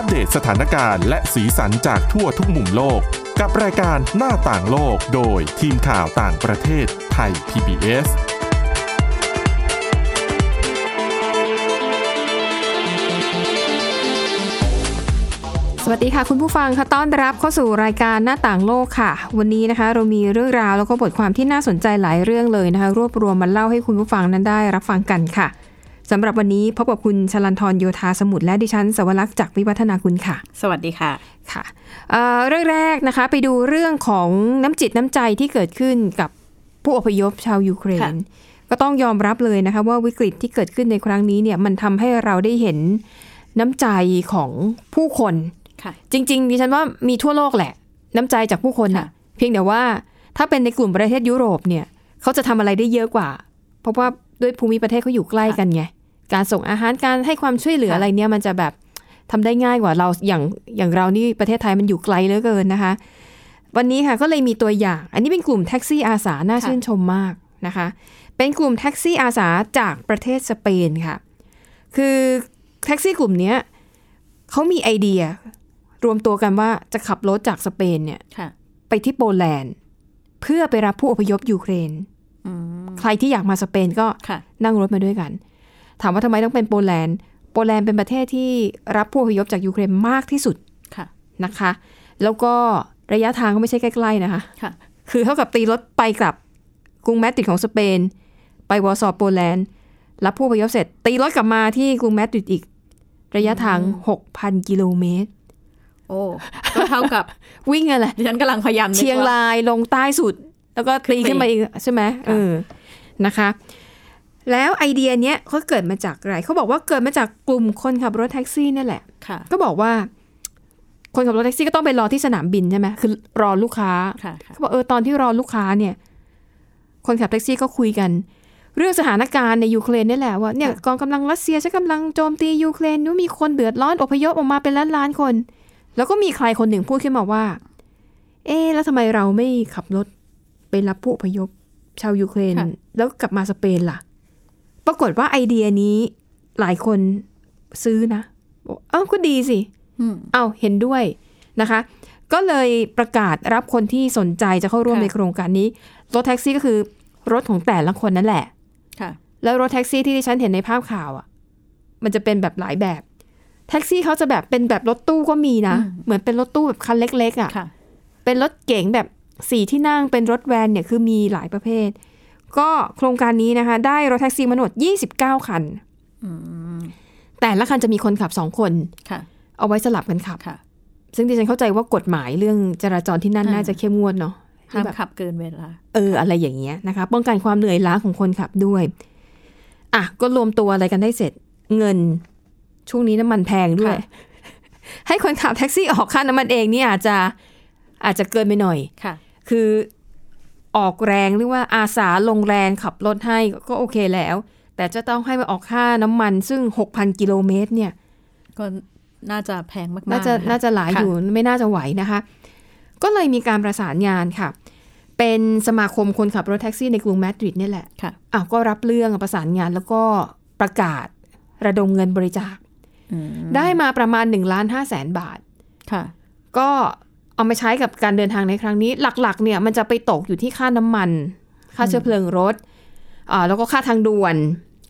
อัปเดตสถานการณ์และสีสันจากทั่วทุกมุมโลก กับรายการหน้าต่างโลกโดยทีมข่าวต่างประเทศไทย PBS สวัสดีค่ะ คุณผู้ฟังค่ะต้อนรับเข้าสู่รายการหน้าต่างโลกค่ะ วันนี้นะคะ เรามีเรื่องราวแล้วก็บทความที่น่าสนใจหลายเรื่องเลยนะคะ รวบรวมมาเล่าให้คุณผู้ฟังนั้นได้รับฟังกันค่ะ สำหรับวันนี้พบกับคุณชลันทรโยธาสมุทรและดิฉันสวรักษ์จากวิวัฒนาคุณค่ะ สวัสดีค่ะค่ะเอ่อเรื่องแรกนะคะ ไปดูเรื่องของน้ำจิตน้ำใจที่เกิดขึ้นกับผู้อพยพชาวยูเครนค่ะก็ต้องยอมรับเลยนะคะว่าวิกฤตที่เกิดขึ้นในครั้งนี้เนี่ยมันทำให้เราได้เห็นน้ำใจของผู้คนค่ะจริง ๆ ดิฉันว่ามีทั่วโลกแหละ น้ำใจจากผู้คนน่ะค่ะเพียงแต่ว่าถ้าเป็นในกลุ่มประเทศยุโรปเนี่ยเขาจะทำอะไรได้เยอะกว่า เพราะว่าด้วยภูมิประเทศเขาอยู่ใกล้กันไง การส่งอาหารการให้ความช่วยเหลืออะไรเนี่ยมันจะแบบทำได้ง่ายกว่าเราอย่างอย่างเรานี่ประเทศไทยมันอยู่ไกลเหลือเกินนะคะ วันนี้ค่ะก็เลยมีตัวอย่าง อันนี้เป็นกลุ่มแท็กซี่อาสาน่าค่ะชื่นชมมากนะคะ เป็นกลุ่มแท็กซี่อาสาจากประเทศสเปนค่ะ คือแท็กซี่กลุ่มเนี้ยเขามีไอเดีย รวมตัวกันว่าจะขับรถจากสเปนเนี่ยค่ะไปที่โปแลนด์ เพื่อไปรับผู้อพยพยูเครนอืมใครที่อยากมาสเปนก็ค่ะนั่งรถมาด้วยกัน ถามว่าทำไมต้องเป็นโปแลนด์ โปแลนด์เป็นประเทศที่รับผู้อพยพจากยูเครนมากที่สุดค่ะนะคะ แล้วก็ระยะทางก็ไม่ใช่ใกล้ๆนะคะค่ะ คือเท่ากับตีรถไปกลับกรุงแมดริดของสเปน ไปวอร์ซอโปแลนด์ รับผู้อพยพเสร็จ ตีรถกลับมาที่กรุงแมดริดอีก ระยะทาง 6,000 กิโลเมตร โอ้ก็เท่ากับวิ่งอะไรดิฉันกำลังพยายามนึกว่าเชียงรายลงใต้สุด แล้วก็ตีขึ้นมาอีกใช่ไหมเออนะคะ แล้วไอเดียเนี้ยเขาเกิดมาจากอะไรเขาบอกว่าเกิดมาจากกลุ่มคนขับรถแท็กซี่เนี่ยแหละค่ะก็บอกว่า คนขับรถแท็กซี่ก็ต้องไปรอที่สนามบินใช่ไหมคือรอลูกค้าค่ะค่ะเขาบอกเออตอนที่รอลูกค้าเนี่ย คนขับแท็กซี่ก็คุยกัน เรื่องสถานการณ์ในยูเครนนี่แหละว่าเนี่ยกองกำลังรัสเซียใช้กำลังโจมตียูเครนนู่นมีคนเดือดร้อนอพยพออกมาเป็นล้านล้านๆคน แล้วก็มีใครคนหนึ่งพูดขึ้นมาว่า เอ๊ะแล้วทำไมเราไม่ขับรถไปรับผู้อพยพชาวยูเครน แล้วกลับมาสเปนล่ะ ปรากฏว่าไอเดียนี้หลายคนซื้อนะบอกเอ้าก็ดีสิอืมเอาเห็นด้วยนะคะ ก็เลยประกาศรับคนที่สนใจจะเข้าร่วมค่ะในโครงการนี้ รถแท็กซี่ก็คือรถของแต่ละคนนั่นแหละค่ะแล้วรถแท็กซี่ที่ดิฉันเห็นในภาพข่าวอะ มันจะเป็นแบบหลายแบบ แท็กซี่เขาจะแบบเป็นแบบรถตู้ก็มีนะอืมเหมือนเป็นรถตู้แบบคันเล็ก ๆอะค่ะ เป็นรถเก๋งแบบสี่ที่นั่งเป็นรถแวนเนี่ยคือมีหลายประเภท ก็โครงการนี้นะคะ ได้รถแท็กซี่มาทั้งหมด29 คันอืมแต่ละคันจะมีคนขับสองคนค่ะเอาไว้สลับกันขับค่ะซึ่งดิฉันเข้าใจว่ากฎหมายเรื่องจราจรที่นั่นอ่าน่าจะเข้มงวดเนาะห้ามแบบขับเกินเวลา เออ อะไรอย่างเงี้ยนะคะ ป้องกันความเหนื่อยล้าของคนขับด้วย อะ ก็รวมตัวอะไรกันได้เสร็จ เงิน ช่วงนี้น้ำมันแพงด้วยค่ะให้คนขับแท็กซี่ออกค่าน้ำมันเองนี่อาจจะอาจจะเกินไปหน่อย ค่ะ คือ ออกแรงหรือว่าอาสาลงแรงขับรถให้ก็โอเคแล้ว แต่จะต้องให้มาออกค่าน้ำมันซึ่ง 6,000 กิโลเมตรเนี่ยก็น่าจะแพงมากๆ น่าจะคน่าจะหลายอยู่ไม่น่าจะไหวนะคะ ก็เลยมีการประสานงานค่ะ เป็นสมาคมคนขับรถแท็กซี่ในกรุงมาดริดเนี่ยแหละค่ะอ้าวก็รับเรื่องประสานงานแล้วก็ประกาศระดมเงินบริจาคอืมได้มาประมาณ1ล้าน5แสนบาทค่ะ ก็ เอามาใช้กับการเดินทางในครั้งนี้ หลักๆ เนี่ยมันจะไปตกอยู่ที่ค่าน้ำมัน ค่าเชื้อเพลิงรถอ่าแล้วก็ค่าทางด่วน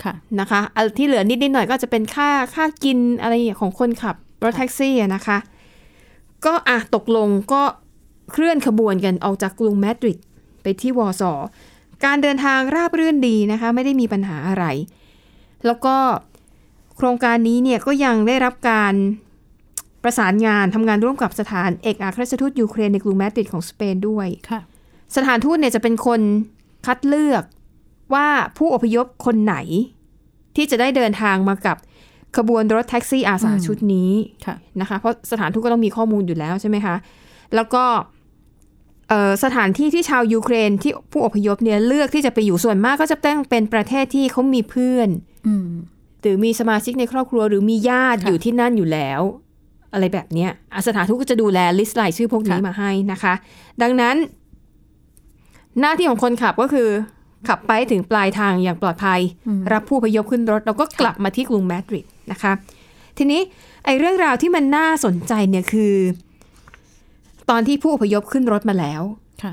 ค่ะนะคะอันที่เหลือนิดๆหน่อยก็จะเป็นค่าค่ากินอะไรของคนขับรถแท็กซี่อะนะคะ ก็อะตกลงก็เคลื่อนขบวนกันออกจากกรุงมาดริดไปที่วอร์ซอร์การเดินทางราบรื่นดีนะคะ ไม่ได้มีปัญหาอะไร แล้วก็โครงการนี้เนี่ยก็ยังได้รับการ ประสานงานทำงานร่วมกับสถานเอกอัครราชทูตยูเครนในกรุงมาดริดของสเปนด้วยค่ะสถานทูตเนี่ยจะเป็นคนคัดเลือกว่าผู้อพยพคนไหน ที่จะได้เดินทางมากับขบวนรถแท็กซี่อาสาอืมชุดนี้ค่ะนะคะ เพราะสถานทูตก็ต้องมีข้อมูลอยู่แล้วใช่ไหมคะ แล้วก็เอ่อสถานที่ที่ชาวยูเครนที่ผู้อพยพเนี่ยเลือกที่จะไปอยู่ส่วนมากก็จะต้องเป็นประเทศที่เขามีเพื่อนอืมหรือมีสมาชิกในครอบครัว หรือมีญาติค่ะอยู่ที่นั่นอยู่แล้ว อะไรแบบเนี้ยอะสถานทูตก็จะดูแล list รายชื่อพวกนี้ค่ะมาให้นะคะ ดังนั้น หน้าที่ของคนขับก็คือ ขับไปถึงปลายทางอย่างปลอดภัยอืมรับผู้อพยพขึ้นรถ แล้วก็กลับมาที่กรุงมาดริดนะคะ ทีนี้ไอ้เรื่องราวที่มันน่าสนใจเนี่ยคือ ตอนที่ผู้อพยพขึ้นรถมาแล้วค่ะ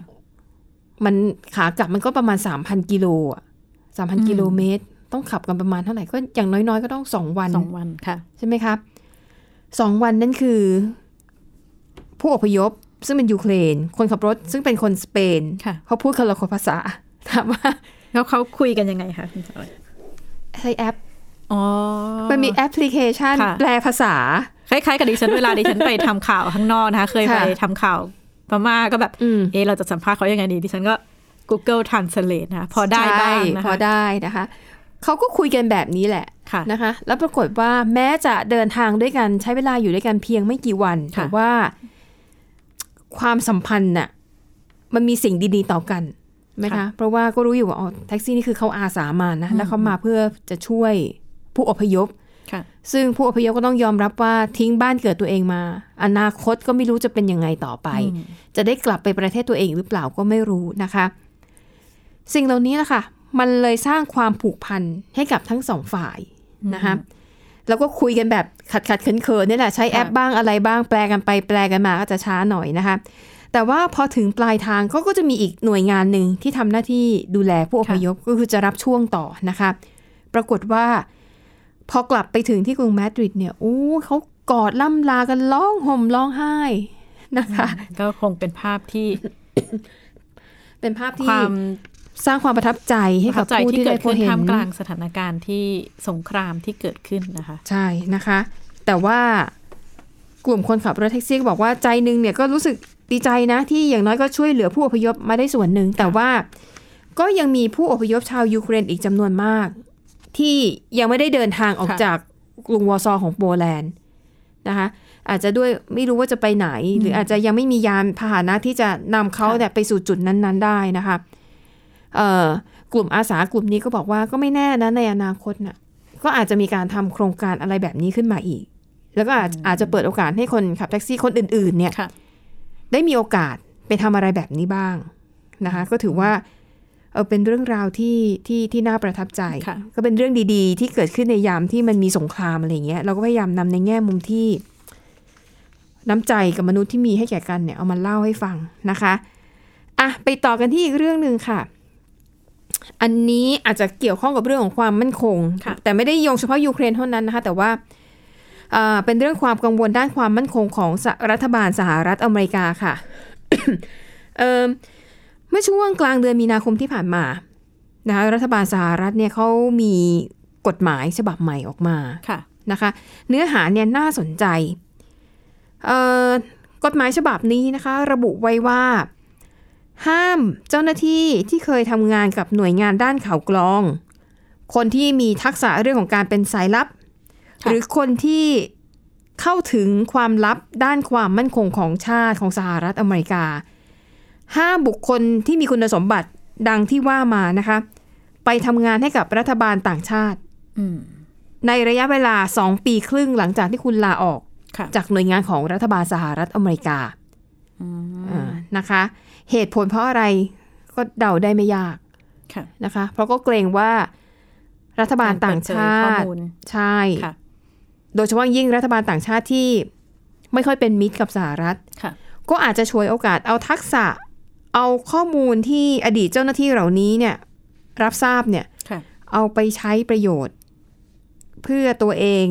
มันขากลับมันก็ประมาณ3,000กิโลอะ3,000กิโลเมตร ต้องขับกันประมาณเท่าไหร่ก็อย่างน้อยๆ ก็ต้องสองวันสองวันค่ะ ใช่ไหมครับ สองวันนั่นคือ ผู้อพยพซึ่งเป็นยูเครน คนขับรถ ซึ่งเป็นคนสเปนค่ะเขาพูดคนละคนภาษาถามว่าแล้วเขาคุยกันยังไงคะคุณสาวใช้แอปอ๋อมันมีแอปพลิเคชันค่ะแปลภาษา คล้ายๆกับดิฉันเวลาดิฉันไปทำข่าวข้างนอกนะคะ เคยไปค่ะทำข่าวพม่าก็แบบอืมเอะเราจะสัมภาษณ์เขายังไงดีดิฉันก็ Google Translate นะคะพอได้บ้างนะพอคะได้นะคะเขาก็คุยกันแบบนี้แหละค่ะนะคะ แล้วปรากฏว่าแม้จะเดินทางด้วยกันใช้เวลาอยู่ด้วยกันเพียงไม่กี่วันค่ะแต่ว่าความสัมพันธ์น่ะมันมีสิ่งดีๆต่อกันไหมคะเพราะว่าก็รู้อยู่ว่าอ๋อแท็กซี่นี่คือเขาอาสามานะแล้วเขามาเพื่อจะช่วยผู้อพยพค่ะซึ่งผู้อพยพก็ต้องยอมรับว่าทิ้งบ้านเกิดตัวเองมา อนาคตก็ไม่รู้จะเป็นยังไงต่อไปอืมจะได้กลับไปประเทศตัวเองหรือเปล่าก็ไม่รู้นะคะ สิ่งเหล่านี้แหละค่ะมันเลยสร้างความผูกพันให้กับทั้งสองฝ่าย นะคะแล้วก็คุยกันแบบขัดขัดเขินเขินๆนี่แหละใช้แอปบ้างอะไรบ้างแปลกันไปแปลกันมาก็จะช้าหน่อยนะคะ แต่ว่าพอถึงปลายทางก็ก็จะมีอีกหน่วยงานหนึ่งที่ทำหน้าที่ดูแลผู้อพยพก็คือจะรับช่วงต่อนะคะ ปรากฏว่า พอกลับไปถึงที่กรุงมาดริดเนี่ยอู้เขากอดล่ำลากันร้องห่มร้องไห้นะคะ ก็คงเป็นภาพที่ เป็นภาพคที่วาม สร้างความประทับใจให้ประทักับบใจผู้ที่ที่เกิได้ดพบขึ้นเห็นท่ามกลางสถานการณ์ที่สงครามที่เกิดขึ้นนะคะ ใช่นะคะ แต่ว่ากลุ่มคนขับรถแท็กซี่ก็บอกว่าใจหนึงเนี่ยก็รู้สึกดีใจนะที่อย่างน้อยก็ช่วยเหลือผู้อพยพมาได้ส่วนหนึ่ง แต่ว่าก็ยังมีผู้อพยพชาวยูเครนอีกจำนวนมาก ที่ยังไม่ได้เดินทางออกค่ะจากกรุงวอร์ซอของโปแลนด์นะคะอาจจะด้วยไม่รู้ว่าจะไปไหน หรืออาจจะยังไม่มียานพาหนะที่จะนำเขาเนี่ยไปสู่จุดนั้น ๆ ได้นะคะเอ่อ กลุ่มอาสากลุ่มนี้ก็บอกว่าก็ไม่แน่นะในอนาคตน่ะก็อาจจะมีการทำโครงการอะไรแบบนี้ขึ้นมาอีก แล้วก็อาจอาจจะเปิดโอกาสให้คนขับแท็กซี่คนอื่น ๆ เนี่ยค่ะได้มีโอกาสไปทำอะไรแบบนี้บ้างนะคะ ก็ถือว่าเออเป็นเรื่องราวที่ที่ที่น่าประทับใจค่ะก็เป็นเรื่องดีๆ ที่เกิดขึ้นในยามที่มันมีสงครามอะไรอย่างเงี้ยเราก็พยายามนำในแง่มุมที่น้ำใจกับมนุษย์ที่มีให้แก่กันเนี่ยเอามาเล่าให้ฟังนะคะอะไปต่อกันที่อีกเรื่องหนึ่งค่ะ อันนี้อาจจะเกี่ยวข้องกับเรื่องของความมั่นคงค่ะแต่ไม่ได้โยงเฉพาะยูเครนเท่านั้นนะคะ แต่ว่าอ่าเป็นเรื่องความกังวลด้านความมั่นคงของสหรัฐบาลสหรัฐอเมริกาค่ะเอ่อเมื่อช่วงกลางเดือนมีนาคมที่ผ่านมานะคะรัฐบาลสหรัฐเนี่ยเขามีกฎหมายฉบับใหม่ออกมาค่ะนะคะ เนื้อหาเนี่ยน่าสนใจเอ่อกฎหมายฉบับนี้นะคะ ระบุไว้ว่า ห้ามเจ้าหน้าที่ที่เคยทำงานกับหน่วยงานด้านข่าวกรอง คนที่มีทักษะเรื่องของการเป็นสายลับค่ะหรือคนที่เข้าถึงความลับด้านความมั่นคงของชาติของสหรัฐอเมริกา ห้ามบุคคลที่มีคุณสมบัติดังที่ว่ามานะคะ ไปทำงานให้กับรัฐบาลต่างชาติอืมในระยะเวลา2ปีครึ่งหลังจากที่คุณลาออกค่ะจากหน่วยงานของรัฐบาลสหรัฐอเมริกาอืมอ่า นะคะ เหตุผลเพราะอะไรก็เดาได้ไม่ยากค่ะนะคะ เพราะก็เกรงว่ารัฐบาลต่างชาการเปิดเผยข้อติมูลใช่ค่ะโดยเฉพาะยิ่งรัฐบาลต่างชาติที่ไม่ค่อยเป็นมิตรกับสหรัฐค่ะก็อาจจะฉวยโอกาสเอาทักษะ เอาข้อมูลที่อดีตเจ้าหน้าที่เหล่านี้เนี่ยรับทราบเนี่ยค่ะเอาไปใช้ประโยชน์ เพื่อตัวเอง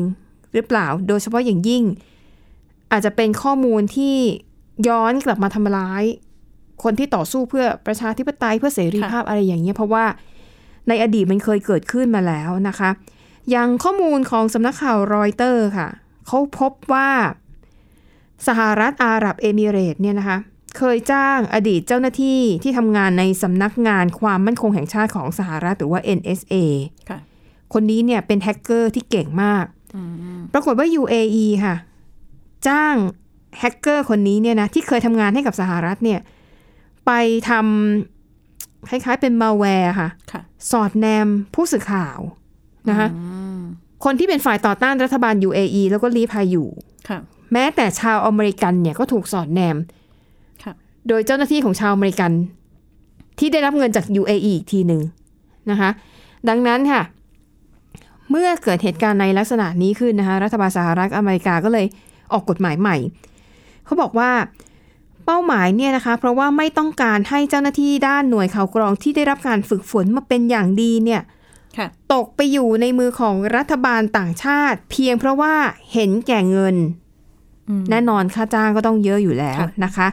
หรือเปล่า โดยเฉพาะอย่างยิ่ง อาจจะเป็นข้อมูลที่ ย้อนกลับมาทำร้าย คนที่ต่อสู้เพื่อประชาธิปไตยเพื่อเสรีภาพอะไรอย่างเงี้ยเพราะว่าในอดีตมันเคยเกิดขึ้นมาแล้วนะคะ อย่างข้อมูลของสำนักข่าวรอยเตอร์ค่ะเขาพบว่าสหรัฐอาหรับเอมิเรตส์เนี่ยนะคะเคยจ้างอดีตเจ้าหน้าที่ที่ทำงานในสำนักงานความมั่นคงแห่งชาติของสหรัฐหรือว่า NSA ค่ะคนนี้เนี่ยเป็นแฮกเกอร์ที่เก่งมากอืมปรากฏว่า UAE ค่ะ จ้าง แฮกเกอร์คนนี้เนี่ยนะที่เคยทำงานให้กับสหรัฐเนี่ยไปทำคล้ายๆเป็นมัลแวร์ค่ะค่ะสอดแนมผู้สื่อข่าวนะคะอืมคนที่เป็นฝ่ายต่อต้านรัฐบาล UAE แล้วก็ลี้ภัยอยู่ค่ะแม้แต่ชาวอเมริกันเนี่ยก็ถูกสอดแนมค่ะโดยเจ้าหน้าที่ของชาวอเมริกัน ที่ได้รับเงินจาก UAE อีกทีหนึ่งนะคะ ดังนั้นค่ะ เมื่อเกิดเหตุการณ์ในลักษณะนี้ขึ้นนะคะ รัฐบาลสหรัฐอเมริกาก็เลยออกกฎหมายใหม่ เขาบอกว่าเป้าหมายเนี่ยนะคะ เพราะว่าไม่ต้องการให้เจ้าหน้าที่ด้านหน่วยข่าวกรองที่ได้รับการฝึกฝนมาเป็นอย่างดีเนี่ยค่ะตกไปอยู่ในมือของรัฐบาลต่างชาติ เพียงเพราะว่าเห็นแก่เงินอืมแน่นอนค่าจ้างก็ต้องเยอะอยู่แล้วค่ะนะคะ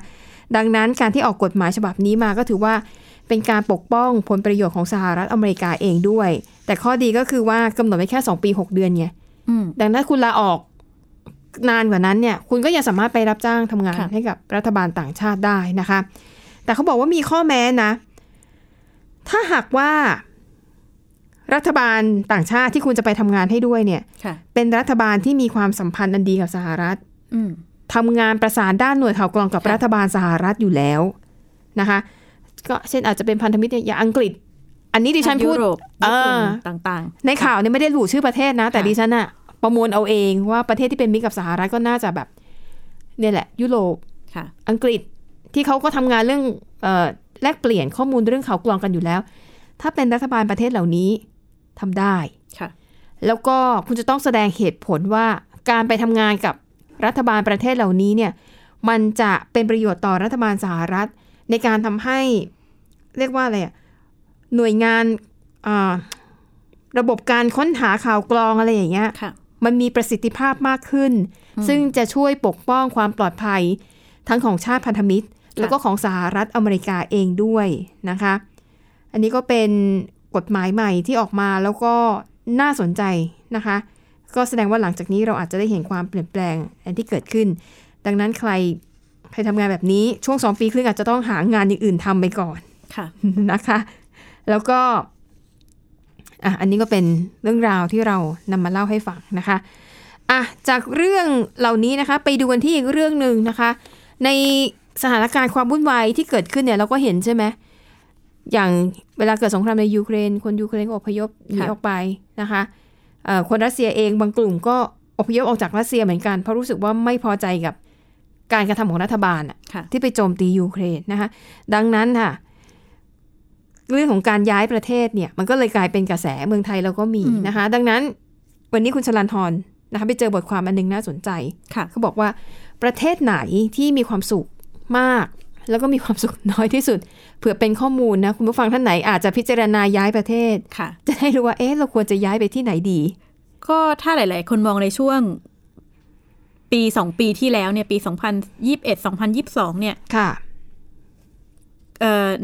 ดังนั้นการที่ออกกฎหมายฉบับนี้มาก็ถือว่าเป็นการปกป้องผลประโยชน์ของสหรัฐอเมริกาเองด้วย แต่ข้อดีก็คือว่ากำหนดไว้แค่ 2 ปี 6 เดือนไงอืมดังนั้นคุณลาออก นานกว่านั้นเนี่ยคุณก็ยังสามารถไปรับจ้างทำงานค่ะให้กับรัฐบาลต่างชาติได้นะคะ แต่เขาบอกว่ามีข้อแม้นะ ถ้าหากว่ารัฐบาลต่างชาติที่คุณจะไปทำงานให้ด้วยเนี่ยค่ะเป็นรัฐบาลที่มีความสัมพันธ์อันดีกับสหรัฐอืมทำงานประสานด้านหน่วยข่าวกรองกับค่ะรัฐบาลสหรัฐอยู่แล้วนะคะ ก็เช่นอาจจะเป็นพันธมิตรอย่างอังกฤษ อันนี้ดิฉันพูดยุโรปเอญี่ปุ่นอต่างๆ ในข่าวเนี่ยไม่ได้ระบุชื่อประเทศนะ แต่ค่ะดิฉันอะ ประมวลเอาเองว่าประเทศที่เป็นมิตรกับสหรัฐก็น่าจะแบบ เนี่ยแหละ ยุโรปค่ะอังกฤษที่เขาก็ทำงานเรื่องเอ่อแลกเปลี่ยนข้อมูลเรื่องข่าวกรองกันอยู่แล้ว ถ้าเป็นรัฐบาลประเทศเหล่านี้ทำได้ค่ะ แล้วก็คุณจะต้องแสดงเหตุผลว่าการไปทำงานกับรัฐบาลประเทศเหล่านี้เนี่ย มันจะเป็นประโยชน์ต่อรัฐบาลสหรัฐ ในการทำให้เรียกว่าอะไรอะหน่วยงานอ่าระบบการค้นหาข่าวกรองอะไรอย่างเงี้ยค่ะ มันมีประสิทธิภาพมากขึ้น ซึ่งจะช่วยปกป้องความปลอดภัย ทั้งของชาติพันธมิตร แล้วก็ของสหรัฐอเมริกาเองด้วยนะคะ อันนี้ก็เป็นกฎหมายใหม่ที่ออกมาแล้วก็น่าสนใจนะคะ ก็แสดงว่าหลังจากนี้เราอาจจะได้เห็นความเปลี่ยนแปลงอันที่เกิดขึ้น ดังนั้นใครใครทำงานแบบนี้ช่วงสองปีครึ่งอาจจะต้องหางานอย่างอื่นทำไปก่อนค่ะนะคะ แล้วก็ อะอันนี้ก็เป็นเรื่องราวที่เรานำมาเล่าให้ฟังนะคะอะจากเรื่องเหล่านี้นะคะไปดูกันที่อีกเรื่องหนึ่งนะคะ ในสถานการณ์ความวุ่นวายที่เกิดขึ้นเนี่ยเราก็เห็นใช่ไหมอย่างเวลาเกิดสงครามในยูเครน คนยูเครนก็อพยพหนีค่ะออกไปนะคะเอ่อคนรัสเซียเองบางกลุ่มก็อพยพออกจากรัสเซียเหมือนกัน เพราะรู้สึกว่าไม่พอใจกับการกระทำของรัฐบาลอะค่ะที่ไปโจมตียูเครนนะคะดังนั้นค่ะ เรื่องของการย้ายประเทศเนี่ยมันก็เลยกลายเป็นกระแสเมืองไทยเราก็มีอืมนะคะ ดังนั้นวันนี้คุณชลันทรนะคะไปเจอบทความอันหนึงน่าสนใจค่ะเขาบอกว่าประเทศไหนที่มีความสุขมาก แล้วก็มีความสุขน้อยที่สุด เผื่อเป็นข้อมูลนะคุณผู้ฟังท่านไหนอาจจะพิจารณาย้ายประเทศค่ะ จะได้รู้ว่าเอ๊ะเราควรจะย้ายไปที่ไหนดี ก็ถ้าหลาย ๆ คนมองในช่วงปีสองปีที่แล้วเนี่ยปีสองพันยิบเอ็ดสองพันยิบสองเนี่ยค่ะเอ่อ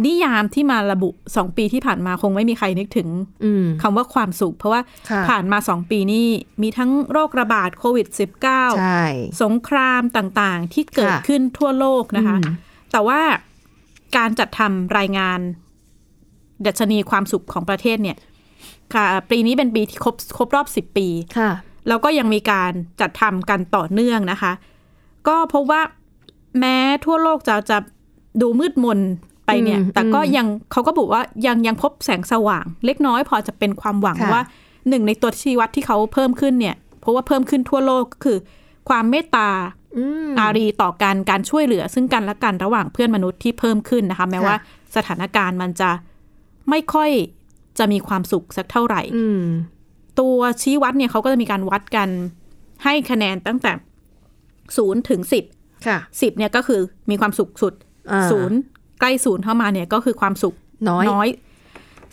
นิยามที่มาระบุสองปีที่ผ่านมาคงไม่มีใครนึกถึงอืมคำว่าความสุข เพราะว่าค่ะผ่านมาสองปีนี่มีทั้งโรคระบาดโควิด -19 ใช่สงครามต่างๆ ที่เกิดค่ะขึ้นทั่วโลกนะคะอืมแต่ว่าการจัดทำรายงาน ดัชนีความสุขของประเทศเนี่ยค่ะปีนี้เป็นปีที่ครบครบรอบ10ปีค่ะแล้วก็ยังมีการจัดทำกันต่อเนื่องนะคะ ก็พบว่าแม้ทั่วโลกจะจะดูมืดมน ไปเนี่ยอืมแต่ก็อืมยังเขาก็บอกว่ายังยังพบแสงสว่าง เล็กน้อยพอจะเป็นความหวังค่ะว่าหนึ่งในตัวชี้วัดที่เขาเพิ่มขึ้นเนี่ย เพราะว่าเพิ่มขึ้นทั่วโลกก็คือ ความเมตตาอืมอารีต่อกันการช่วยเหลือ ซึ่งกันและกันระหว่างเพื่อนมนุษย์ที่เพิ่มขึ้นนะคะ แม้ค่ะว่าสถานการณ์มันจะไม่ค่อยจะมีความสุขสักเท่าไหร่อืมตัวชี้วัดเนี่ยเขาก็จะมีการวัดกันให้คะแนนตั้งแต่ศูนย์ถึงสิบค่ะสิบเนี่ยก็คือมีความสุขสุดอ่าศูนย์ ใกล้ศูนย์เข้ามาเนี่ยก็คือความสุขน้อยน้อย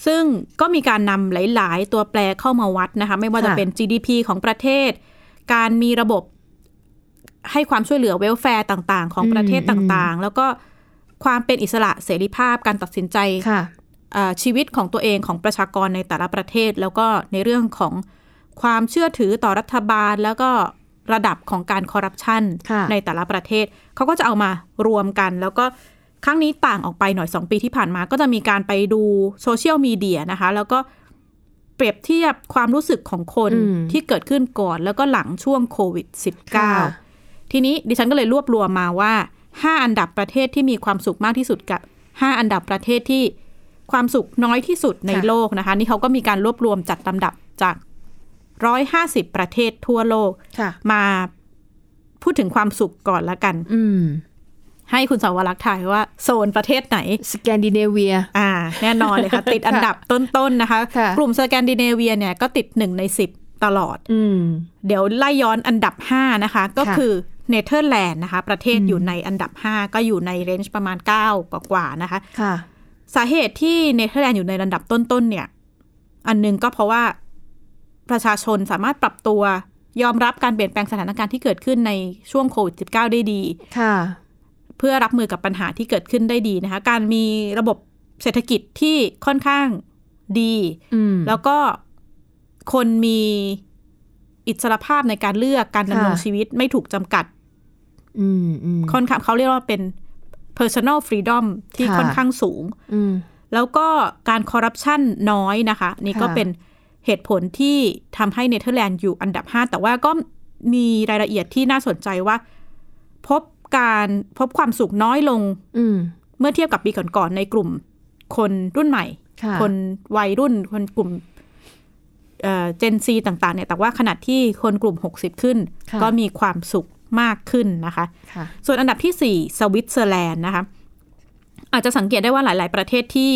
ซึ่งก็มีการนำหลาย ๆ ตัวแปรเข้ามาวัดนะคะไม่ว่าจะค่ะเป็น GDP ของประเทศ การมีระบบให้ความช่วยเหลือเวลแฟร์ต่าง ๆ ของประเทศต่าง ๆ แล้วก็ความเป็นอิสระเสรีภาพการตัดสินใจค่ะเอ่อชีวิตของตัวเองของประชากรในแต่ละประเทศ แล้วก็ในเรื่องของความเชื่อถือต่อรัฐบาล แล้วก็ระดับของการคอร์รัปชันค่ะในแต่ละประเทศ เขาก็จะเอามารวมกัน แล้วก็ ครั้งนี้ต่างออกไปหน่อย 2 ปีที่ผ่านมาก็จะมีการไปดูโซเชียลมีเดียนะคะ แล้วก็เปรียบเทียบความรู้สึกของคนอืมที่เกิดขึ้นก่อนแล้วก็หลังช่วงโควิดค่ะ -19 ทีนี้ดิฉันก็เลยรวบรวมมาว่า 5 อันดับประเทศที่มีความสุขมากที่สุดกับ 5 อันดับประเทศที่ความสุขน้อยที่สุดในค่ะโลกนะคะ นี่เขาก็มีการรวบรวมจัดลำดับจาก150ประเทศทั่วโลกค่ะมาพูดถึงความสุขก่อนละกันอืม ให้คุณสาวรักษ์ถ่ายว่าโซนประเทศไหน สแกนดิเนเวีย อ่า แน่นอนเลยค่ะ ติดอันดับต้นๆนะคะค่ะกลุ่มสแกนดิเนเวียเนี่ยก็ติดหนึ่งในสิบตลอด อืมเดี๋ยวไล่ย้อนอันดับ5นะคะ ก็ค่ะคือเนเธอร์แลนด์นะคะ ประเทศอืมอยู่ในอันดับ5ก็อยู่ใน range ประมาณ9กว่าๆนะคะค่ะ สาเหตุที่เนเธอร์แลนด์อยู่ในระดับต้นๆเนี่ย อันหนึ่งก็เพราะว่าประชาชนสามารถปรับตัวยอมรับการเปลี่ยนแปลงสถานการณ์ที่เกิดขึ้นในช่วงโควิด -19 ได้ดี ค่ะ เพื่อรับมือกับปัญหาที่เกิดขึ้นได้ดีนะคะ การมีระบบเศรษฐกิจที่ค่อนข้างดีอืมแล้วก็คนมีอิสรภาพในการเลือกการดำรงค่ะชีวิตไม่ถูกจำกัดอืมอืมค่อนข้างเขาเรียกว่าเป็น personal freedom ที่ค่ะค่อนข้างสูงอืมแล้วก็การคอร์รัปชันน้อยนะคะ นี่ก็ค่ะเป็นเหตุผลที่ทำให้เนเธอร์แลนด์อยู่อันดับ 5 แต่ว่าก็มีรายละเอียดที่น่าสนใจว่า พบ การพบความสุขน้อยลงอืมเมื่อเทียบกับปีก่อนๆในกลุ่มคนรุ่นใหม่ค่ะคนวัยรุ่น คนกลุ่มเจนซีต่าง ๆ เนี่ย แต่ว่าขณะที่คนกลุ่ม 60 ขึ้นค่ะก็มีความสุขมากขึ้นนะคะค่ะส่วนอันดับที่ 4 สวิตเซอร์แลนด์นะคะ อาจจะสังเกตได้ว่าหลาย ๆ ประเทศที่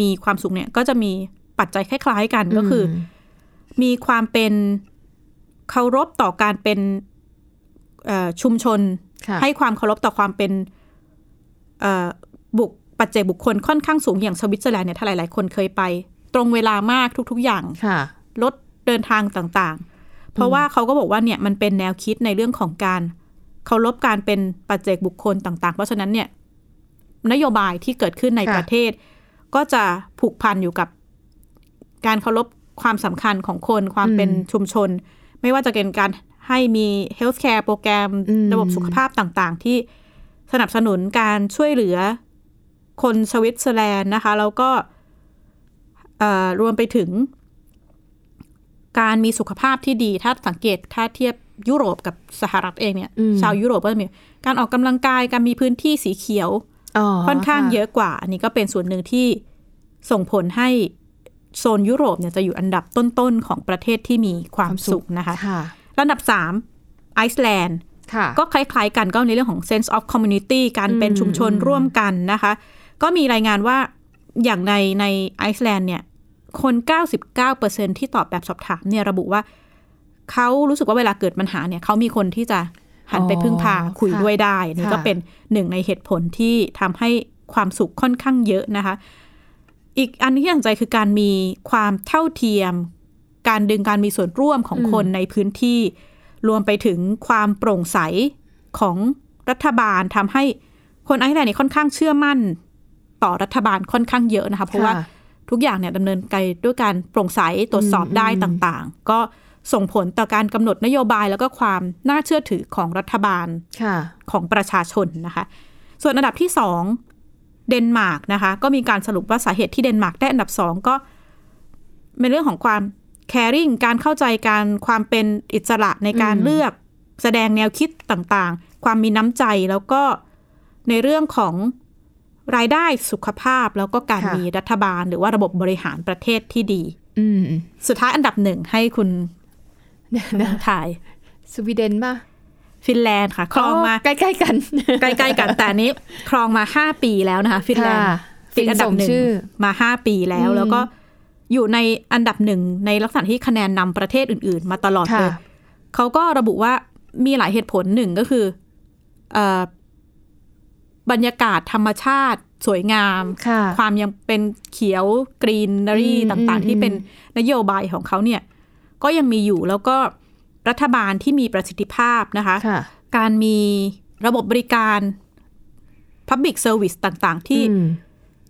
มีความสุขเนี่ย ก็จะมีปัจจัยคล้าย ๆ กันก็คืออมีความเป็นเคารพต่อการเป็นเอ่อชุมชนค่ะ ให้ความเคารพต่อความเป็นเอ่อบุคปัจเจกบุคคลค่อนข้างสูงอย่างสวิตเซอร์แลนด์เนี่ยถ้าหลาย ๆ คนเคยไป ตรงเวลามากทุก ๆ อย่างค่ะรถเดินทางต่างๆ เพราะว่าเขาก็บอกว่าเนี่ยมันเป็นแนวคิดในเรื่องของการเคารพการเป็นปัจเจกบุคคลต่าง ๆ เพราะฉะนั้นเนี่ยนโยบายที่เกิดขึ้นในค่ะประเทศ ก็จะผูกพันอยู่กับการเคารพความสำคัญของคนความเป็นชุมชน ไม่ว่าจะเป็นการ ให้มี healthcare โปรแกรมอืมระบบสุขภาพต่างๆ ที่สนับสนุนการช่วยเหลือคนสวิตเซอร์แลนด์นะคะ แล้วก็เอ่อรวมไปถึง การมีสุขภาพที่ดี ถ้าสังเกตถ้าเทียบยุโรปกับสหรัฐเองเนี่ยอืมชาวยุโรปก็จะมีการออกกำลังกายการมีพื้นที่สีเขียวอ๋อค่อนข้างค่ะเยอะกว่า อันนี้ก็เป็นส่วนหนึ่งที่ส่งผลให้โซนยุโรปเนี่ยจะอยู่อันดับต้นๆของประเทศที่มีความสุขนะคะค่ะ อันดับ3ไอซ์แลนด์ค่ะก็คล้ายๆกันก็ในเรื่องของ sense of community การเป็นอืมชุมชนอืมร่วมกันนะคะ ก็มีรายงานว่าอย่างในในไอซ์แลนด์เนี่ย คน 99%ที่ตอบแบบสอบถามเนี่ยระบุว่า เขารู้สึกว่าเวลาเกิดปัญหาเนี่ยเขามีคนที่จะหันไปพึ่งพาคุยด้วยได้อันนี้ก็เป็นหนึ่งในเหตุผลที่ทำให้ความสุขค่อนข้างเยอะนะคะ อีกอันที่น่าสนใจคือการมีความเท่าเทียม การดึงการมีส่วนร่วมของคนในพื้นที่ รวมไปถึงความโปร่งใสของรัฐบาลทำให้คนไอซ์แลนด์เนี่ยค่อนข้างเชื่อมั่น ต่อรัฐบาลค่อนข้างเยอะนะคะ เพราะว่าค่ะทุกอย่างเนี่ยดำเนินไปด้วยการโปร่งใสตรวจสอบได้ต่างๆ ก็ส่งผลต่อการกำหนดนโยบายแล้วก็ความน่าเชื่อถือของรัฐบาลค่ะของประชาชนนะคะ ส่วนอันดับที่สองเดนมาร์กนะคะ ก็มีการสรุปว่าสาเหตุที่เดนมาร์กได้อันดับสองก็เป็นเรื่องของความ caring การเข้าใจการความเป็นอิสระในการอืมเลือก แสดงแนวคิดต่างๆ ความมีน้ำใจแล้วก็ในเรื่องของรายได้สุขภาพแล้วก็การมีรัฐบาล หรือว่าระบบบริหารประเทศที่ดีอืมสุดท้ายอันดับหนึ่งให้คุณนะถ่ายสวีเดนป่ะฟินแลนด์ค่ะ ครองมาใกล้ๆกัน ใกล้ๆกันแต่อันนี้ ครองมาห้าปีแล้วนะคะ ฟินแลนด์ค่ะติดอันดับหนึ่งฟินสมชื่อมาห้าปีแล้วอืมแล้วก็ อยู่ในอันดับหนึ่งในลักษณะที่คะแนนนำประเทศอื่น ๆ มาตลอดค่ะเลยเขาก็ระบุว่ามีหลายเหตุผลหนึ่งก็คือเอ่อบรรยากาศธรรมชาติสวยงามค่ะความยังเป็นเขียวกรีนนารีอืมต่างอืมๆที่เป็นนโยบายของเขาเนี่ย ก็ยังมีอยู่แล้วก็รัฐบาลที่มีประสิทธิภาพนะคะค่ะการมีระบบบริการ Public Service ต่างๆ ที่อืม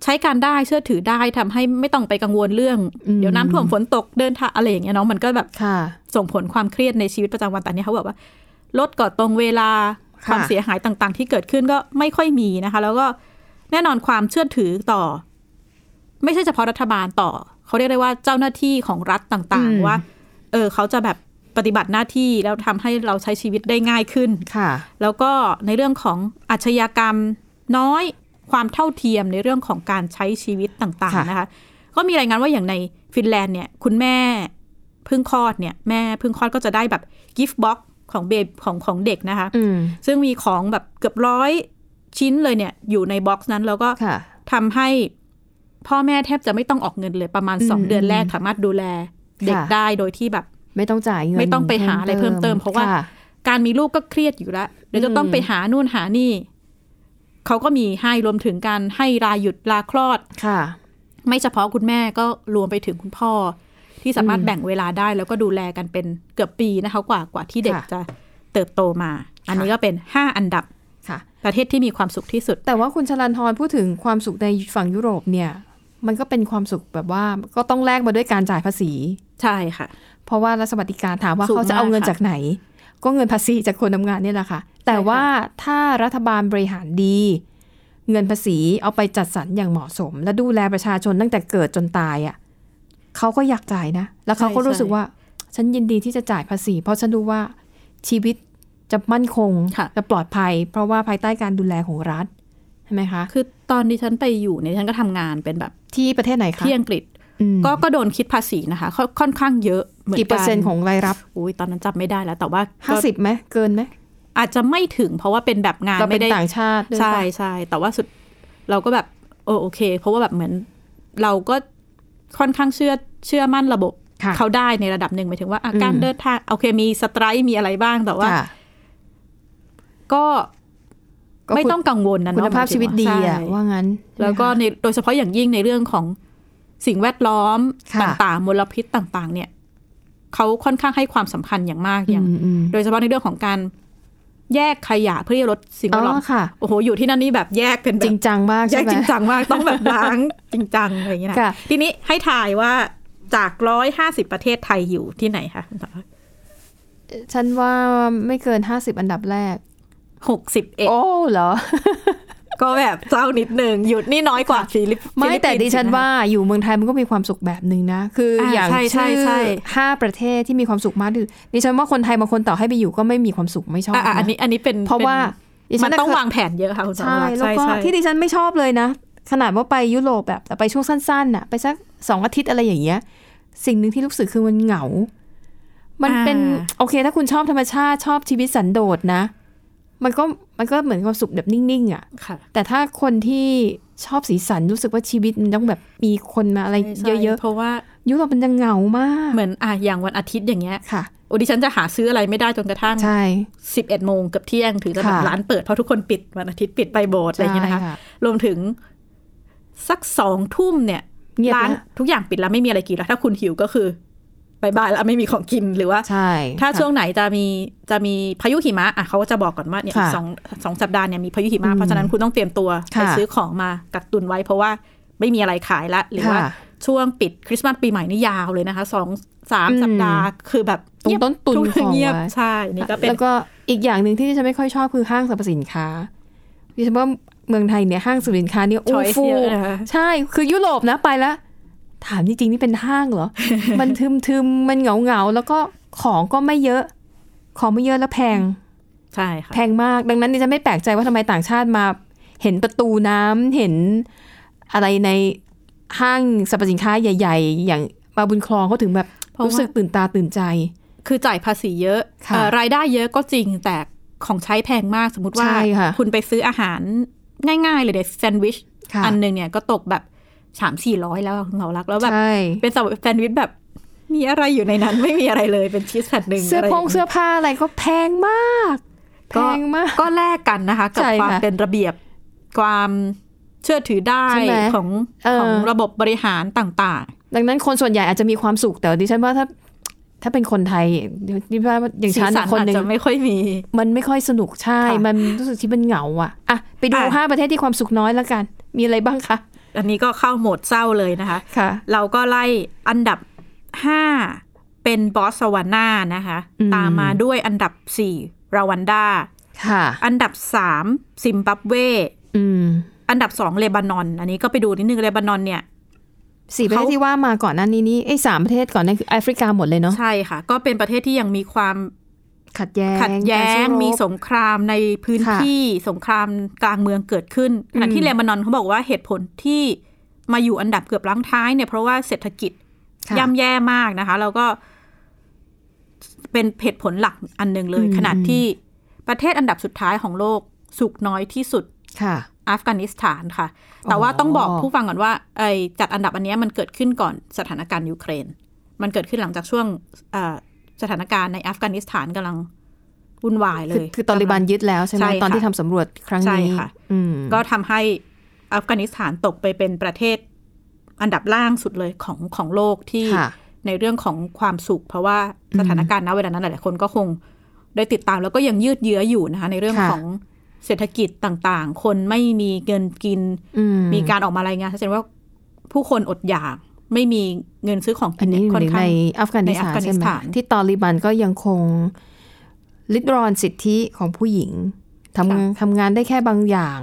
ใช้การได้เชื่อถือได้ทำให้ไม่ต้องไปกังวลเรื่องอืมเดี๋ยวน้ำท่วมฝนตกเดินทางอะไรอย่างเงี้ยเนาะมันก็แบบค่ะส่งผลความเครียดในชีวิตประจำวันแต่เนี้ยเขาบอกว่ารถก็ตรงเวลาค่ะความเสียหายต่างๆ ที่เกิดขึ้นก็ไม่ค่อยมีนะคะ แล้วก็แน่นอนความเชื่อถือต่อ ไม่ใช่เฉพาะรัฐบาลต่อ เขาเรียกได้ว่าเจ้าหน้าที่ของรัฐต่างอืมๆว่า เออเขาจะแบบปฏิบัติหน้าที่แล้วทำให้เราใช้ชีวิตได้ง่ายขึ้นค่ะ แล้วก็ในเรื่องของอาชญากรรมน้อย ความเท่าเทียมในเรื่องของการใช้ชีวิตต่างค่ะๆนะคะ ก็มีรายงานว่าอย่างในฟินแลนด์เนี่ย คุณแม่เพิ่งคลอดเนี่ยแม่เพิ่งคลอดก็จะได้แบบgift box ของเบของของเด็กนะคะอืมซึ่งมีของแบบเกือบร้อยชิ้นเลยเนี่ย อยู่ใน box นั้นแล้วก็ค่ะทำให้พ่อแม่แทบจะไม่ต้องออกเงินเลยประมาณสองอืมเดือนแรกสามารถดูแลเด็กค่ะได้โดยที่แบบ ไม่ต้องจ่ายเงินไม่ต้องไปหาอะไรเพิ่มเติม เพราะว่าค่การมีลูกก็เครียดอยู่แล้วเดี๋ยวจะต้องอืมไปหานู่นหานี่ เขาก็มีให้รวมถึงการให้ลาหยุดลาคลอดค่ะ ไม่เฉพาะคุณแม่ก็รวมไปถึงคุณพ่อ ที่สามารถอืมแบ่งเวลาได้แล้วก็ดูแลกันเป็นเกือบปีนะคะกว่ากว่าที่เด็กค่ะจะเติบโตมา อันนี้ก็เป็นห้าอันดับค่ะประเทศที่มีความสุขที่สุด แต่ว่าคุณชลันทรพูดถึงความสุขในฝั่งยุโรปเนี่ย มันก็เป็นความสุขแบบว่าก็ต้องแลกมาด้วยการจ่ายภาษี ใช่ค่ะ เพราะว่ารัฐสวัสดิการถามว่าสูงเขาจะเอาเงินมากค่ะจากไหน ก็เงินภาษีจากคนทำงานเนี่ยแหละค่ะ แต่ว่าถ้ารัฐบาลบริหารดี เงินภาษีเอาไปจัดสรรอย่างเหมาะสม และดูแลประชาชนตั้งแต่เกิดจนตายอะเขาก็อยากจ่ายนะ แล้วเขาก็รู้สึกว่า ฉันยินดีที่จะจ่ายภาษี เพราะฉันรู้ว่าชีวิตจะมั่นคงค่ะจะปลอดภัย เพราะว่าภายใต้การดูแลของรัฐใช่ไหมคะ คือตอนที่ฉันไปอยู่เนี่ยฉันก็ทำงานเป็นแบบที่ประเทศไหนคะที่อังกฤษอืมก็ก็โดนคิดภาษีนะคะ ค่อนค่อนข้างเยอะเหมือนกี่เปอร์เซ็นต์ของรายรับอุ้ยตอนนั้นจำไม่ได้แล้ว แต่ว่าห้าก็สิบไหมเกินไหม อาจจะไม่ถึงเพราะว่าเป็นแบบงานเราเป็ไม่นได้ต่างชาติด้วยใช่ปะใช่แต่ว่าสุดเราก็แบบโอโอเค เพราะว่าแบบเหมือนเราก็ค่อนข้างเชื่อเชื่อมั่นระบบค่ะเขาได้ในระดับหนึ่งหมายถึงว่าอะอืมการเดินทางโอเคมีสไตร์มีอะไรบ้างแต่ว่าค่ะก็ก็ไม่คุณต้องกังวลนะคุณเนาะภาพชีวิตดีอะใช่ว่างั้น แล้วก็ใช่ไหมในโดยเฉพาะอย่างยิ่งในเรื่องของสิ่งแวดล้อมค่ะต่างๆมลพิษต่าง ๆ เนี่ยเขาค่อนข้างให้ความสำคัญอย่างมากคะอย่างอืมอืมโดยเฉพาะในเรื่องของการ แยกขยะเพื่อที่จะลดสิ่งแวอ๋ดล้ออมค่ะโอ้โห อยู่ที่นั่นนี่แบบแยกเป็นแบจริบงจังมากแยใช่กไหมจริงจังมาก ต้องแบบล้างจริงจังอะไรอย่างเงี้ยนะค่ะทีนี้ให้ถ่ายว่าจากร้อยห้าสิบประเทศไทยอยู่ที่ไหนคะฉันว่าไม่เกินห้าสิบอันดับแรกหกสิบเอ็ดโอ้เหรอ ก็แบบเศร้านิดหนึ่งหยุดนี่น้อยกว่าฟิลิปไม่ฟิลิปแต่ปิส์ดิฉันอีกะว่าอยู่เมืองไทยมันก็มีความสุขแบบหนึ่งนะ คืออาอย่างใช่ใช่ชื่อใช่ห้าประเทศที่มีความสุขมากที่สุดดิฉันว่าคนไทยบางคนต่อให้ไปอยู่ก็ไม่มีความสุขไม่ชอบอะอะอันนะนี้อันนี้เป็นเพราะว่าดิเป็นฉัมันนต้องเคยวางแผนเยอะค่ะคุณสาวใช่รักษ์แล้วก็ใช่ที่ดิฉันไม่ชอบเลยนะ ขนาดว่าไปยุโรปแบบแต่ไปช่วงสั้นๆน่ะไปสักสองอาทิตย์อะไรอย่างเงี้ย สิ่งหนึ่งที่รู้สึกคือมันเหงา มันเป็นโอเคถ้าคุณชอบธรรมชาติชอบชีวิตสันโดษนะ มันก็มันก็เหมือนความสุขแบบนิ่งๆอะค่ะแต่ถ้าคนที่ชอบสีสันรู้สึกว่าชีวิตมันต้องแบบมีคนมาอะไรใช่เยอะเพราะว่าๆยุโรปมันจะเหงามาก เหมือนอะอย่างวันอาทิตย์อย่างเงี้ยค่ะโอดิฉันจะหาซื้ออะไรไม่ได้จนกระทั่งใช่สิบเอ็ดโมงเกับเที่ยงถึงจะแบบค่ะร้านเปิดเพราะทุกคนปิดวันอาทิตย์ปิดไปโบสถ์อะไรอย่างเงี้ยนะคะใช่ค่ะรวมถึงสักสองทุ่มเนี่ยเงียบร้านแล้วทุกอย่างปิดแล้วไม่มีอะไรกินแล้วถ้าคุณหิวก็คือ บายบายแล้วไม่มีของกินหรือว่าใช่ถ้าค่ะช่วงไหนจะมีจะมีพายุหิมะอะเขาก็จะบอกก่อนว่าเนี่ยค่ะสองสองสัปดาห์เนี่ยมีพายุหิมะอืมเพราะฉะนั้นคุณต้องเตรียมตัวค่ะไปซื้อของมากักตุนไว้ เพราะว่าไม่มีอะไรขายละหรือว่าค่ะช่วงปิดคริสต์มาสปีใหม่นี่ยาวเลยนะคะสองสามอืมสัปดาห์คือแบบตรงต้นตุนทุกของเงียบไว้ใช่นี่ก็เป็นแล้วก็อีกอย่างหนึ่งที่ดิฉันไม่ค่อยชอบคือห้างสรรพสินค้าดิฉันว่าเมืองไทยเนี่ยห้างสรรพสินค้าเนี่ยอู้ Choice ฟู่เยอะนะคะใช่คือยุโรปนะไปแล้ว ถามจริงๆนี่เป็นห้างเหรอ มันทึมทึมๆมันเหงาเหงาๆแล้วก็ของก็ไม่เยอะ ของไม่เยอะแล้วแพง ใช่ค่ะ แพงมาก ดังนั้นดิฉันไม่แปลกใจว่าทำไมต่างชาติมา เห็นประตูน้ำเห็นอะไรในห้างสรรพสินค้าใหญ่ ๆ อย่างมาบุญคลองเขาถึงแบบเพราะว่ารู้รู้สึกตื่นตาตื่นใจ คือจ่ายภาษีเยอะค่ะเอ่อรายได้เยอะก็จริงแต่ของใช้แพงมากสมมติว่าใช่ค่ะคุณไปซื้ออาหารง่ายๆเลยเดี๋ยวแซนด์วิชค่ะอันหนึ่งเนี่ยก็ตกแบบ สามสี่ร้อยแล้วอะคุณเหงารักแล้วแบบใช่เป็นแซนด์วิชแบบมีอะไรอยู่ในนั้นไม่มีอะไรเลยเป็นชีสแผ่นหนึ่งเสื้ออะไรพงเสื้อผ้าอะไรก็แพงมากแพก็งมากก็แลกกันนะคะ กับใช่ความค่ะเป็นระเบียบความเชื่อถือได้ใช่ไหมของเออของระบบบริหารต่างดังนั้นคนส่วนใหญ่อาจจะมีความสุขแต่ดิฉันว่าถ้า ถ้าเป็นคนไทยดิฉันว่าอย่างๆสีฉันสันคนอาจหนึ่งจะไม่ค่อยมี มันไม่ค่อยสนุกใช่ค่ะมันรู้สึกที่มันเหงาอะอะไปดูอะห้าประเทศที่ความสุขน้อยแล้วกัน มีอะไรบ้างคะ อันนี้ก็เข้าโหมดเศร้าเลยนะคะค่ะเราก็ไล่อันดับห้าเป็นบอสสวานานะคะอืมตามมาด้วยอันดับสี่รวันดาค่ะอันดับสามซิมบับเวอืมอันดับสองเลบานอน อันนี้ก็ไปดูนิดนึงเลบานอนเนี่ยสี่ประเทศเขาที่ว่ามาก่อนหน้านี้นี่ไอ้สามประเทศก่อนนั้นคือแอฟริกาหมดเลยเนาะใช่ค่ะ ก็เป็นประเทศที่ยังมีความ ขัดแย้งขัดแย้การงสู้รบมีสงครามในพื้นค่ะที่สงครามกลางเมืองเกิดขึ้นขณะที่อืมเลบานอนเขาบอกว่าเหตุผลที่มาอยู่อันดับเกือบลังท้ายเนี่ยเพราะว่าเศรษฐกิจค่ะย่ำแย่มากนะคะ แล้วก็ เป็นเหตุผลหลักอันหนึ่งเลยอืมขณะที่ประเทศอันดับสุดท้ายของโลกสุขน้อยที่สุดค่ะ อัฟกานิสถานค่ะ แต่ว่าอ๋อต้องบอกผู้ฟังก่อนว่าไอ้จัดอันดับอันเนี้ยมันเกิดขึ้นก่อนสถานการณ์ยูเครน มันเกิดขึ้นหลังจากช่วงเอ่อ สถานการณ์ในอัฟกานิสถานกำลังวุ่นวายเลคือยคือตอริบันยึดแล้วใช่ไหมใช่ค่ะตอนที่ทำสำรวจครั้งใช่นี้ค่ะอืมก็ทำให้อัฟกานิสถานตกไปเป็นประเทศอันดับล่างสุดเลยของของโลกที่ค่ะในเรื่องของความสุข เพราะว่าสถานการณ์ณเวลานั้นหลายๆคนก็คงได้ติดตามแล้วก็ยังยืดเยื้ออยู่นะคะ ในเรื่องค่ะของเศรษฐกิจต่างๆ คนไม่มีเงินกินอืมมีการออกมารายงานชัดเจนว่าผู้คนอดอยาก ไม่มีเงินซื้อของกิอันนนี้เยอยู่ค่อนในข้างอัฟกานิสถานในอัฟกานิใช่สไหมถานที่ตอริบันก็ยังคงลิดรอนสิทธิของผู้หญิงทำทำงานได้แค่บางอย่าง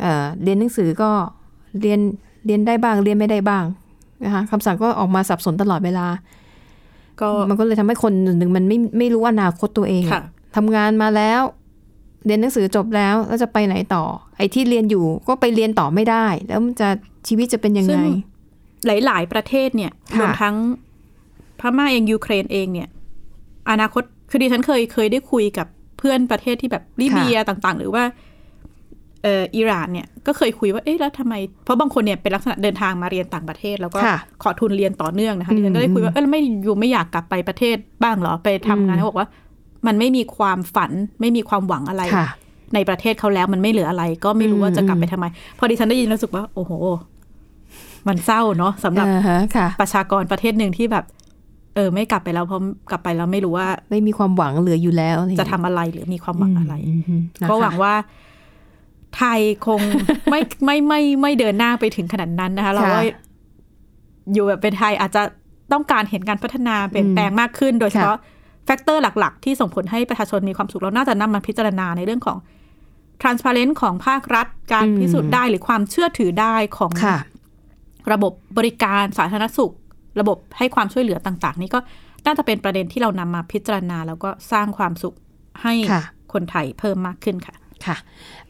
เอ่อเรียนหนังสือก็เรียนเรียนได้บ้างเรียนไม่ได้บ้างนะคะคำสั่งก็ออกมาสับสนตลอดเวลา ก็มันก็เลยทำให้คนหนึ่งมันไม่ไม่รู้อนาคตตัวเองค่ะทำงานมาแล้ว เรียนหนังสือจบแล้วแล้วจะไปไหนต่อ ไอ้ที่เรียนอยู่ก็ไปเรียนต่อไม่ได้ แล้วมันจะชีวิตจะเป็นยังซึ่ไงง หลาย ๆ ประเทศเนี่ยค่ะรวมทั้งพม่าเองยูเครนเองเนี่ย อนาคตคือดิฉันเคยเคยได้คุยกับเพื่อนประเทศที่แบบลิเบียต่างๆ หรือว่าเอ่ออิหร่านเนี่ยก็เคยคุยว่าเอ๊ะแล้วทำไม เพราะบางคนเนี่ยเป็นลักษณะเดินทางมาเรียนต่างประเทศ แล้วก็ค่ะขอทุนเรียนต่อเนื่องนะคะดิฉันก็ได้คุยว่าเออแล้วไม่อยู่ไม่อยากกลับไปประเทศบ้างเหรอไปทำงานเขาบอกว่า มันไม่มีความฝันไม่มีความหวังอะไรค่ะในประเทศเขาแล้วมันไม่เหลืออะไร ก็ไม่รู้ว่าจะกลับไปทำไม พอดิฉันได้ยินรู้สึกว่า โอ้โห มันเศร้าเนาะสำหรับอ่าฮะค่ะประชากรประเทศหนึ่งที่แบบ เออ ไม่กลับไปแล้วเพราะกลับไปแล้วไม่รู้ว่า ไม่มีความหวังเหลืออยู่แล้วอะไรอย่างเงี้ยทำอะไรหรือมีความหวังอะไรอืมอืมนะคะก็หวังว่า ไทยคงไม่ไม่ไม่ไม่เดินหน้าไปถึงขนาดนั้นนะคะ เราก็อยู่แบบเป็นไทยอาจจะต้องการเห็นการพัฒนาเปลี่ยนแปลงมากขึ้น โดยเฉพาะ factor หลัก ๆ ที่ส่งผลให้ประชาชนมีความสุขเราน่าจะนำมาพิจารณาในเรื่องของ transparent ของภาครัฐ การพิสูจน์ได้หรือความเชื่อถือได้ของค่ะ ระบบบริการสาธารณสุข ระบบให้ความช่วยเหลือต่างๆ นี่ก็น่าจะเป็นประเด็นที่เรานำมาพิจารณา แล้วก็สร้างความสุขให้ค่ะคนไทยเพิ่มมากขึ้นค่ะค่ะ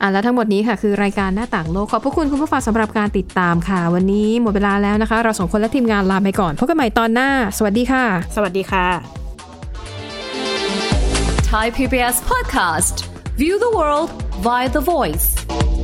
อะ แล้วทั้งหมดนี้ค่ะคือรายการหน้าต่างโลก ขอบพระคุณคุณผู้ฟังสำหรับการติดตามค่ะ วันนี้หมดเวลาแล้วนะคะ เราสองคนและทีมงานลาไปก่อนพบกันใหม่ตอนหน้า สวัสดีค่ะ สวัสดีค่ะ Thai PBS podcast. View the world via the voice.